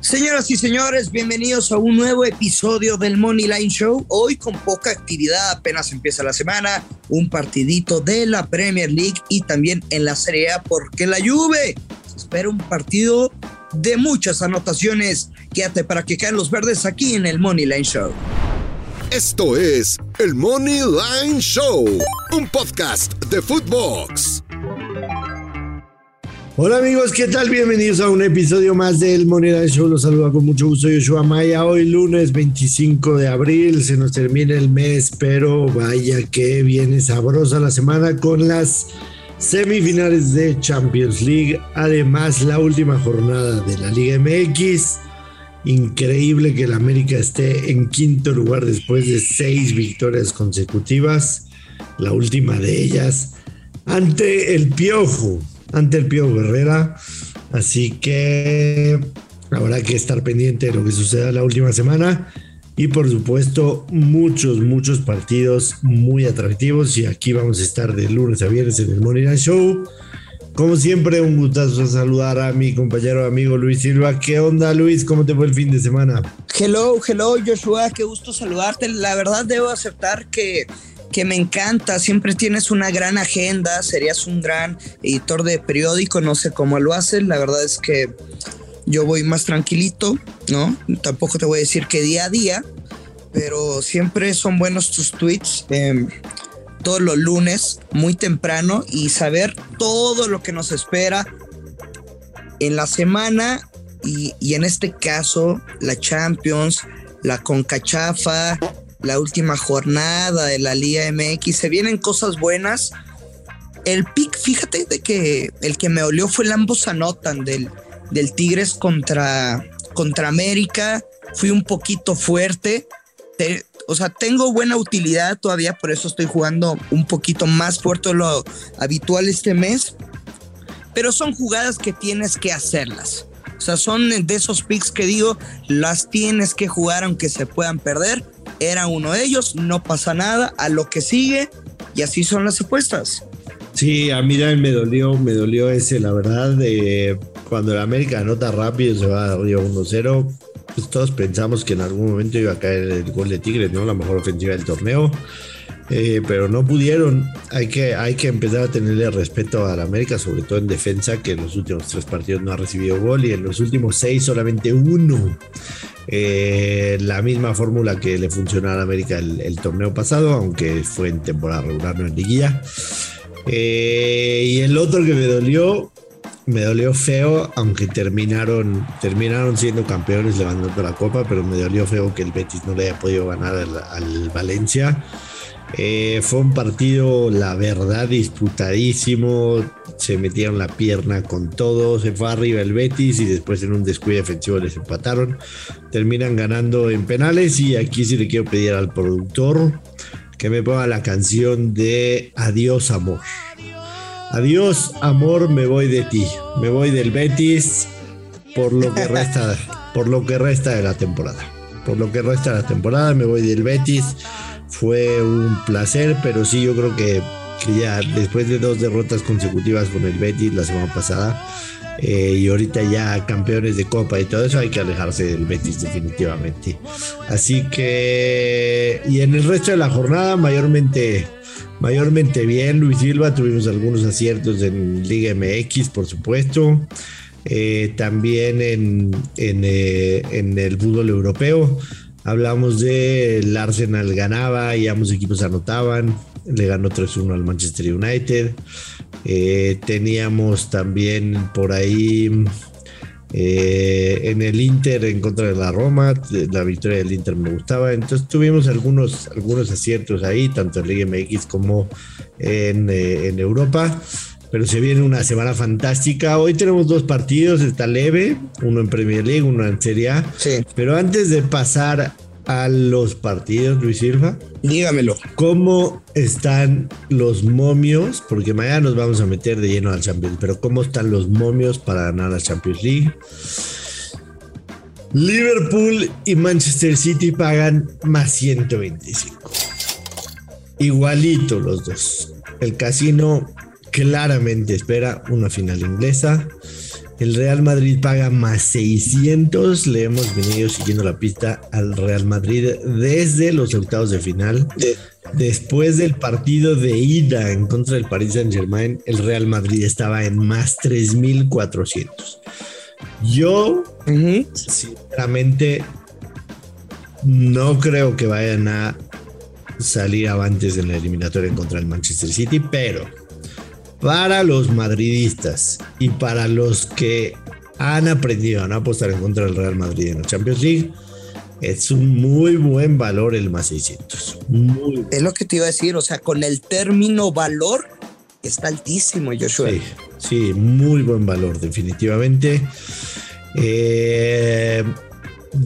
Señoras y señores, bienvenidos a un nuevo episodio del Money Line Show. Hoy con poca actividad, apenas empieza la semana, un partidito de la Premier League y también en la Serie A porque la Juve se espera un partido de muchas anotaciones. Quédate para que caen los verdes aquí en el Money Line Show. Esto es el Money Line Show, un podcast de Footbox. Hola amigos, ¿qué tal? Bienvenidos a un episodio más del Moneda Show. Los saluda con mucho gusto Yoshua Maya. Hoy lunes 25 de abril, se nos termina el mes, pero vaya que viene sabrosa la semana con las semifinales de Champions League. Además, la última jornada de la Liga MX. Increíble que el América esté en quinto lugar después de seis victorias consecutivas. La última de ellas ante el Piojo ante el Pío Guerrera. Así que habrá que estar pendiente de lo que suceda la última semana. Y por supuesto, muchos, muchos partidos muy atractivos. Y aquí vamos a estar de lunes a viernes en el Morning Show. Como siempre, un gustazo saludar a mi compañero amigo Luis Silva. ¿Qué onda, Luis? ¿Cómo te fue el fin de semana? Hello, hello, Joshua. Qué gusto saludarte. La verdad, debo aceptar que que me encanta, siempre tienes una gran agenda, serías un gran editor de periódico, no sé cómo lo haces, la verdad es que yo voy más tranquilito, ¿no? Tampoco te voy a decir que día a día, pero siempre son buenos tus tweets em, todos los lunes, muy temprano, y saber todo lo que nos espera en la semana y, y en este caso la Champions, la Concachafa, la última jornada de la Liga MX. Se vienen cosas buenas. El pick, fíjate de que el que me olió fue el ambos anotan del, del Tigres contra, contra América. Fui un poquito fuerte. o sea, tengo buena utilidad todavía, por eso estoy jugando un poquito más fuerte de lo habitual este mes. Pero son jugadas que tienes que hacerlas. O sea, son de esos picks que digo, las tienes que jugar aunque se puedan perder era uno de ellos, no pasa nada, a lo que sigue y así son las apuestas. Sí, a mí me dolió, me dolió ese, la verdad, de cuando el América anota rápido, se va a 1-0, pues todos pensamos que en algún momento iba a caer el gol de Tigres, ¿no? La mejor ofensiva del torneo. Eh, pero no pudieron. Hay que, hay que empezar a tenerle respeto a la América, sobre todo en defensa, que en los últimos tres partidos no ha recibido gol y en los últimos seis solamente uno. Eh, la misma fórmula que le funcionó a la América el, torneo pasado, aunque fue en temporada regular, no en liguilla. Eh, y el otro que me dolió, me dolió feo, aunque terminaron, terminaron siendo campeones levantando la copa, pero me dolió feo que el Betis no le haya podido ganar al Valencia. Eh, fue un partido, la verdad, disputadísimo. Se metieron la pierna con todo. Se fue arriba el Betis y después en un descuido defensivo les empataron. Terminan ganando en penales. Y aquí sí le quiero pedir al productor que me ponga la canción de Adiós, amor. Adiós, amor, me voy de ti. Me voy del Betis por lo que resta, por lo que resta de la temporada. Por lo que resta de la temporada, me voy del Betis fue un placer, pero sí, yo creo que, ya después de dos derrotas consecutivas con el Betis la semana pasada, eh, y ahorita ya campeones de Copa y todo eso, hay que alejarse del Betis definitivamente. Así que, y en el resto de la jornada, mayormente, mayormente bien, Luis Silva, tuvimos algunos aciertos en Liga MX, por supuesto. Eh, también en, en, eh, en el fútbol europeo. Hablamos de el Arsenal ganaba y ambos equipos anotaban. Le ganó 3-1 al Manchester United. Eh, teníamos también por ahí eh, en el Inter en contra de la Roma. La victoria del Inter me gustaba. Entonces tuvimos algunos, algunos aciertos ahí, tanto en Liga MX como en, eh, en Europa pero se viene una semana fantástica. Hoy tenemos dos partidos, está leve, uno en Premier League, uno en Serie A. Sí. Pero antes de pasar a los partidos, Luis Silva, dígamelo. ¿Cómo están los momios? Porque mañana nos vamos a meter de lleno al Champions, pero ¿cómo están los momios para ganar la Champions League? Liverpool y Manchester City pagan más 125. Igualito los dos. El casino claramente espera una final inglesa. El Real Madrid paga más 600. Le hemos venido siguiendo la pista al Real Madrid desde los octavos de final. Después del partido de ida en contra del Paris Saint Germain, el Real Madrid estaba en más 3400. Yo, sinceramente, no creo que vayan a salir avantes en la eliminatoria contra del Manchester City, pero para los madridistas y para los que han aprendido a no apostar en contra del Real Madrid en la Champions League, es un muy buen valor el más 600. Es lo que te iba a decir, o sea, con el término valor está altísimo, Joshua. Sí, sí muy buen valor, definitivamente. Eh,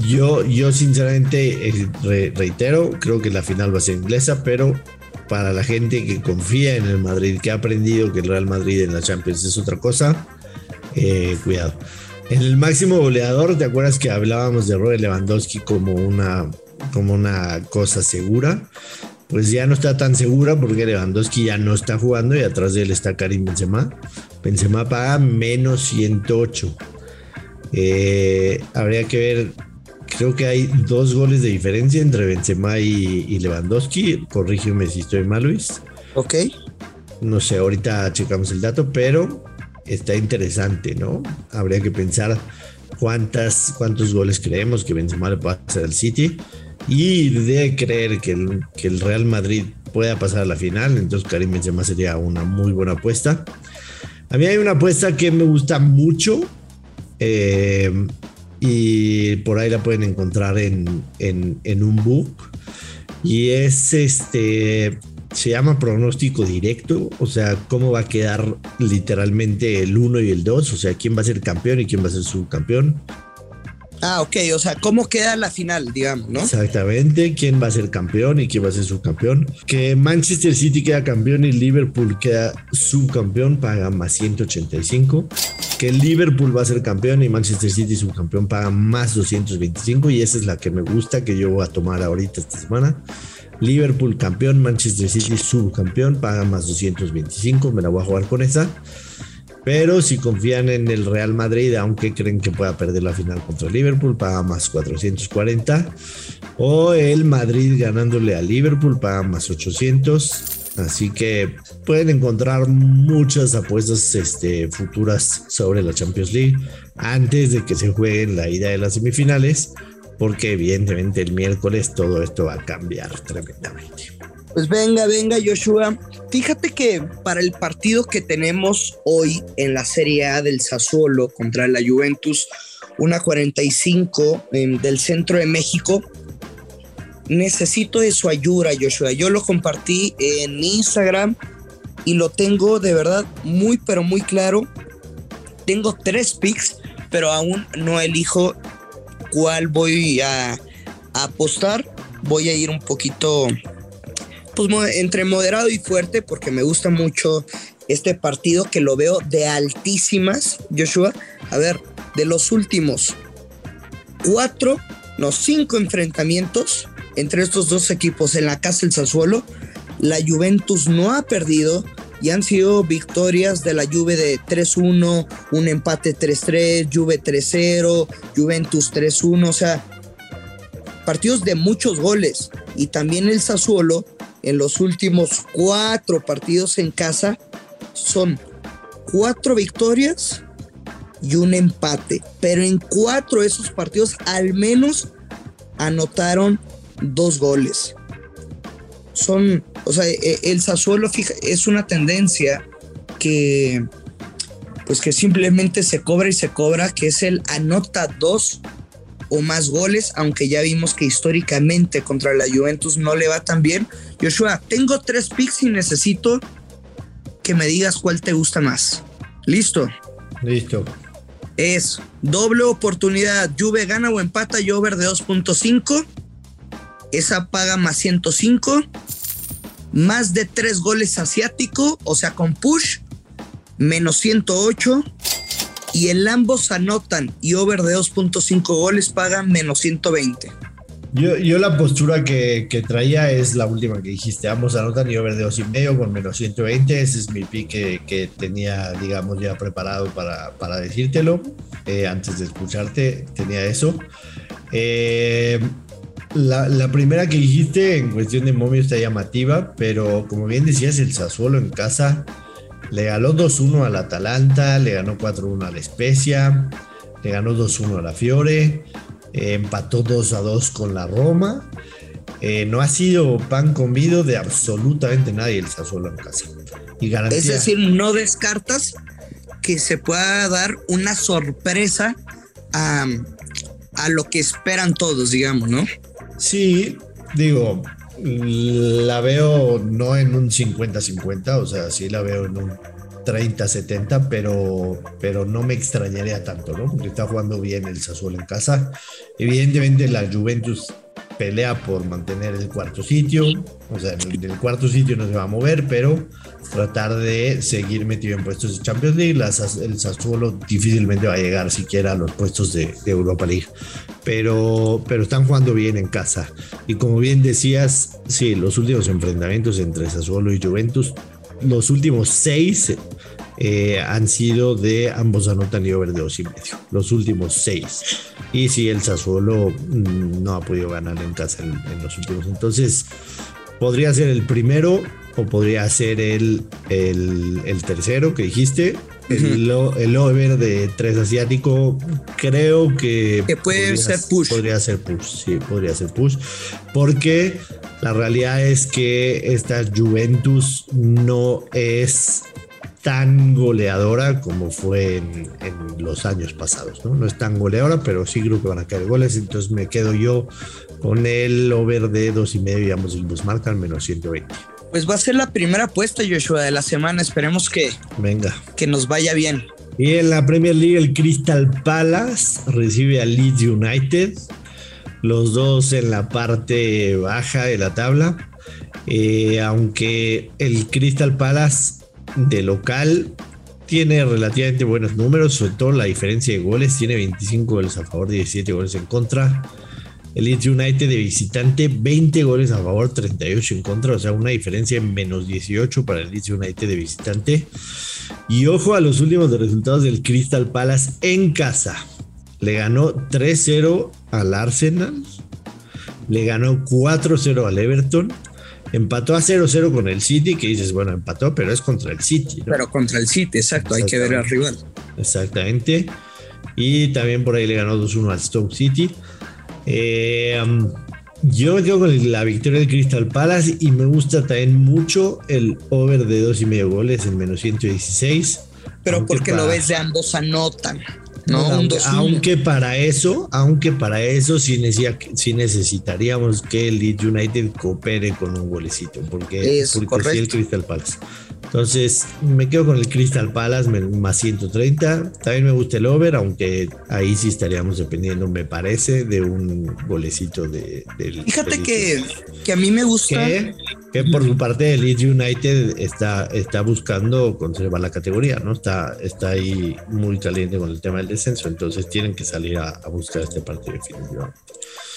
yo, yo sinceramente eh, reitero, creo que la final va a ser inglesa, pero para la gente que confía en el Madrid, que ha aprendido que el Real Madrid en la Champions es otra cosa, eh, cuidado. En el máximo goleador, ¿te acuerdas que hablábamos de Robert Lewandowski como una, como una cosa segura? Pues ya no está tan segura porque Lewandowski ya no está jugando y atrás de él está Karim Benzema. Benzema paga menos 108. Eh, habría que ver creo que hay dos goles de diferencia entre Benzema y, Lewandowski. Corrígeme si estoy mal, Luis. Ok. No sé, ahorita checamos el dato, pero está interesante, ¿no? Habría que pensar cuántas, cuántos goles creemos que Benzema le puede hacer al City. Y de creer que el, que el Real Madrid pueda pasar a la final, entonces Karim Benzema sería una muy buena apuesta. A mí hay una apuesta que me gusta mucho. Eh, y por ahí la pueden encontrar en, en, un book. Y es este, se llama pronóstico directo, o sea, cómo va a quedar literalmente el 1 y el 2, o sea, quién va a ser campeón y quién va a ser subcampeón. Ah, ok, o sea, ¿cómo queda la final, digamos, no? Exactamente, quién va a ser campeón y quién va a ser subcampeón. Que Manchester City queda campeón y Liverpool queda subcampeón, paga más 185. Que Liverpool va a ser campeón y Manchester City subcampeón, paga más 225. Y esa es la que me gusta, que yo voy a tomar ahorita esta semana. Liverpool campeón, Manchester City subcampeón, paga más 225. Me la voy a jugar con esa. Pero si confían en el Real Madrid, aunque creen que pueda perder la final contra Liverpool, paga más 440. O el Madrid ganándole a Liverpool, paga más 800. Así que pueden encontrar muchas apuestas este, futuras sobre la Champions League antes de que se jueguen la ida de las semifinales, porque evidentemente el miércoles todo esto va a cambiar tremendamente. Pues venga, venga, Joshua. Fíjate que para el partido que tenemos hoy en la Serie A del Sassuolo contra la Juventus, una 45 em, del centro de México, necesito de su ayuda, Joshua. Yo lo compartí en Instagram y lo tengo de verdad muy, pero muy claro. Tengo tres picks, pero aún no elijo cuál voy a apostar. Voy a ir un poquito pues entre moderado y fuerte porque me gusta mucho este partido que lo veo de altísimas, Joshua. A ver, de los últimos cuatro, no, cinco enfrentamientos entre estos dos equipos en la casa del Sassuolo, la Juventus no ha perdido y han sido victorias de la Juve de 3-1, un empate 3-3, Juve 3-0, Juventus 3-1, o sea, partidos de muchos goles. Y también el Sassuolo en los últimos cuatro partidos en casa son cuatro victorias y un empate. Pero en cuatro de esos partidos al menos anotaron dos goles. Son, o sea, e, el Sassuolo es una tendencia que pues que simplemente se cobra y se cobra, que es el anota dos o más goles, aunque ya vimos que históricamente contra la Juventus no le va tan bien. Joshua, tengo tres picks y necesito que me digas cuál te gusta más. ¿Listo? Listo. Es doble oportunidad, Juve gana o empata y over de 2.5. Esa paga más 105. Más de tres goles asiático, o sea, con push, menos 108 y el ambos anotan y over de 2.5 goles pagan menos 120. Yo, yo la postura que, que, traía es la última que dijiste. Ambos anotan y over de dos y medio con menos 120. Ese es mi pique que, tenía, digamos, ya preparado para, para decírtelo. Eh, antes de escucharte, tenía eso. Eh, la, la, primera que dijiste en cuestión de momio está llamativa, pero como bien decías, el Sassuolo en casa le ganó 2-1 al Atalanta, le ganó 4-1 a la Especia, le ganó 2-1 a la Fiore, eh, empató 2-2 con la Roma. Eh, no ha sido pan comido de absolutamente nadie el Sassuolo en casa. Y garantía, es decir, no descartas que se pueda dar una sorpresa a, a lo que esperan todos, digamos, ¿no? Sí, digo, la veo no en un 50-50, o sea, sí la veo en un 30-70, pero, pero no me extrañaría tanto, ¿no? Porque está jugando bien el Sassuolo en casa. Evidentemente la Juventus pelea por mantener el cuarto sitio, o sea, en el, cuarto sitio no se va a mover, pero tratar de seguir metido en puestos de Champions League, el Sassuolo difícilmente va a llegar siquiera a los puestos de, Europa League, pero, pero están jugando bien en casa. Y como bien decías, sí, los últimos enfrentamientos entre Sassuolo y Juventus, los últimos seis eh, han sido de ambos anotan y over de dos y medio, los últimos seis. Y si el Sassuolo mm, no ha podido ganar en casa en, los últimos. Entonces, podría ser el primero o podría ser el, el, tercero que dijiste. El, el, over de tres asiático, creo que. Que puede ser push. Podría ser push, sí, podría ser push. Porque la realidad es que esta Juventus no es tan goleadora como fue en, los años pasados, ¿no? No es tan goleadora, pero sí creo que van a caer goles, entonces me quedo yo con el over de dos y medio y ambos los marcan menos 120. Pues va a ser la primera apuesta, Joshua, de la semana. Esperemos que, Venga. que nos vaya bien. Y en la Premier League, el Crystal Palace recibe al Leeds United. Los dos en la parte baja de la tabla. Eh, aunque el Crystal Palace de local tiene relativamente buenos números, sobre todo la diferencia de goles, tiene 25 goles a favor, 17 goles en contra. El Leeds United de visitante, 20 goles a favor, 38 en contra, o sea, una diferencia en menos 18 para el Leeds United de visitante. Y ojo a los últimos resultados del Crystal Palace en casa. Le ganó 3-0 al Arsenal, le ganó 4-0 al Everton Empató a 0-0 con el City, que dices, bueno, empató, pero es contra el City. Pero contra el City, exacto, hay que ver al rival. Exactamente. Y también por ahí le ganó 2-1 al Stoke City. Eh, um, yo me quedo con la victoria de Crystal Palace y me gusta también mucho el over de 2,5 goles en menos 116. Pero porque lo ves de ambos anotan. No, aunque, para eso, aunque para eso sí, necesitaríamos que el Leeds United coopere con un golecito, porque, es porque el Crystal Palace. Entonces, me quedo con el Crystal Palace más 130. También me gusta el over, aunque ahí sí estaríamos dependiendo, me parece, de un golecito de, del. Fíjate que, que, a mí me gusta. Que, por su parte el Leeds United está, está buscando conservar la categoría, ¿no? Está, está ahí muy caliente con el tema del descenso, entonces tienen que salir a, buscar este partido definitivamente.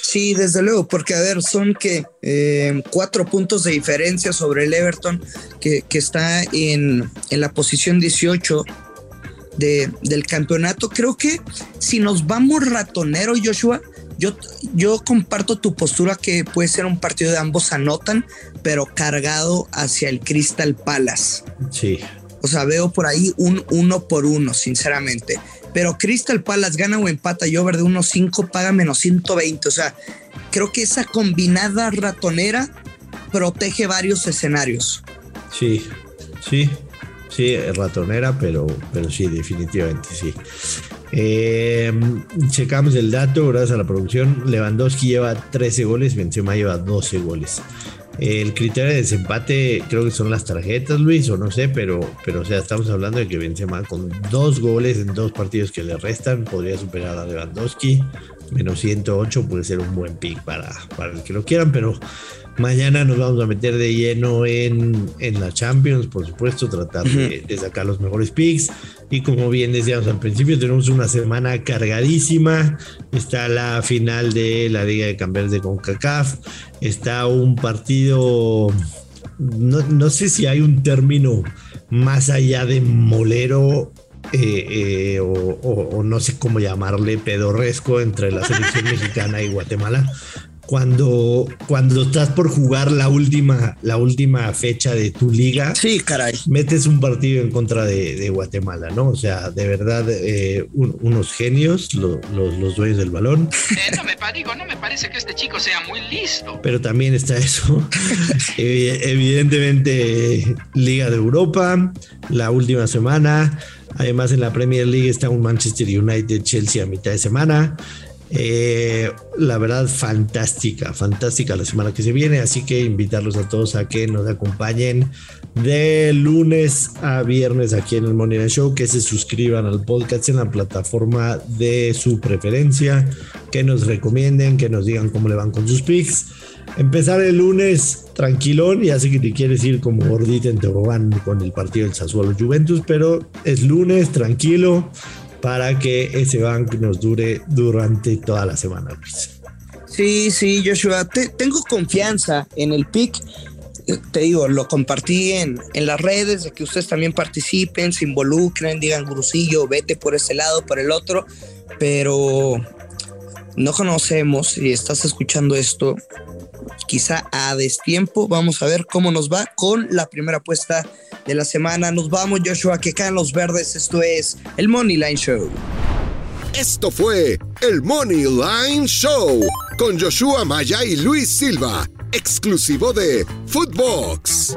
Sí, desde luego, porque a ver, son que eh, cuatro puntos de diferencia sobre el Everton, que, está en, la posición 18 de, del campeonato. Creo que si nos vamos ratonero, Joshua, yo, yo comparto tu postura que puede ser un partido de ambos anotan, pero cargado hacia el Crystal Palace. Sí. O sea, veo por ahí un uno por uno, sinceramente. Pero Crystal Palace gana o empata y over de 1.5 paga menos 120. O sea, creo que esa combinada ratonera protege varios escenarios. Sí, sí, sí, ratonera, pero, pero sí, definitivamente sí. Eh, checamos el dato, gracias a la producción. Lewandowski lleva 13 goles, Benzema lleva 12 goles. El criterio de desempate creo que son las tarjetas, Luis, o no sé, pero, pero o sea, estamos hablando de que Benzema con dos goles en dos partidos que le restan podría superar a Lewandowski. menos 108 puede ser un buen pick para, para el que lo quieran, pero Mañana nos vamos a meter de lleno en, en la Champions, por supuesto, tratar de, sacar los mejores picks. Y como bien decíamos al principio, tenemos una semana cargadísima. Está la final de la Liga de Campeones de CONCACAF. Está un partido, no, no sé si hay un término más allá de molero eh, eh, o, o, no sé cómo llamarle, pedorresco entre la selección mexicana y Guatemala, cuando, cuando estás por jugar la última, la última fecha de tu liga. Sí, caray. Metes un partido en contra de, Guatemala, ¿no? O sea, de verdad, eh, unos genios, los, los, dueños del balón. Eh, no, me, digo, no me parece que este chico sea muy listo. Pero también está eso. Evidentemente, Liga de Europa, la última semana. Además, en la Premier League está un Manchester United Chelsea a mitad de semana. Eh, la verdad, fantástica, fantástica la semana que se viene. Así que invitarlos a todos a que nos acompañen de lunes a viernes aquí en el Money Show, que se suscriban al podcast en la plataforma de su preferencia, que nos recomienden, que nos digan cómo le van con sus picks. Empezar el lunes tranquilón, y así que te quieres ir como gordita en tobogán con el partido del Sassuolo Juventus, pero es lunes tranquilo para que ese bank nos dure durante toda la semana, Luis. Sí, sí, Joshua, tengo confianza en el pick. Te digo, lo compartí en, en las redes, de que ustedes también participen, se involucren, digan, Grusillo, vete por ese lado, por el otro, pero no conocemos, si estás escuchando esto, quizá a destiempo, vamos a ver cómo nos va con la primera apuesta de la semana. Nos vamos, Joshua, que caen los verdes. Esto es el Money Line Show. Esto fue el Money Line Show con Joshua Maya y Luis Silva, exclusivo de Footbox.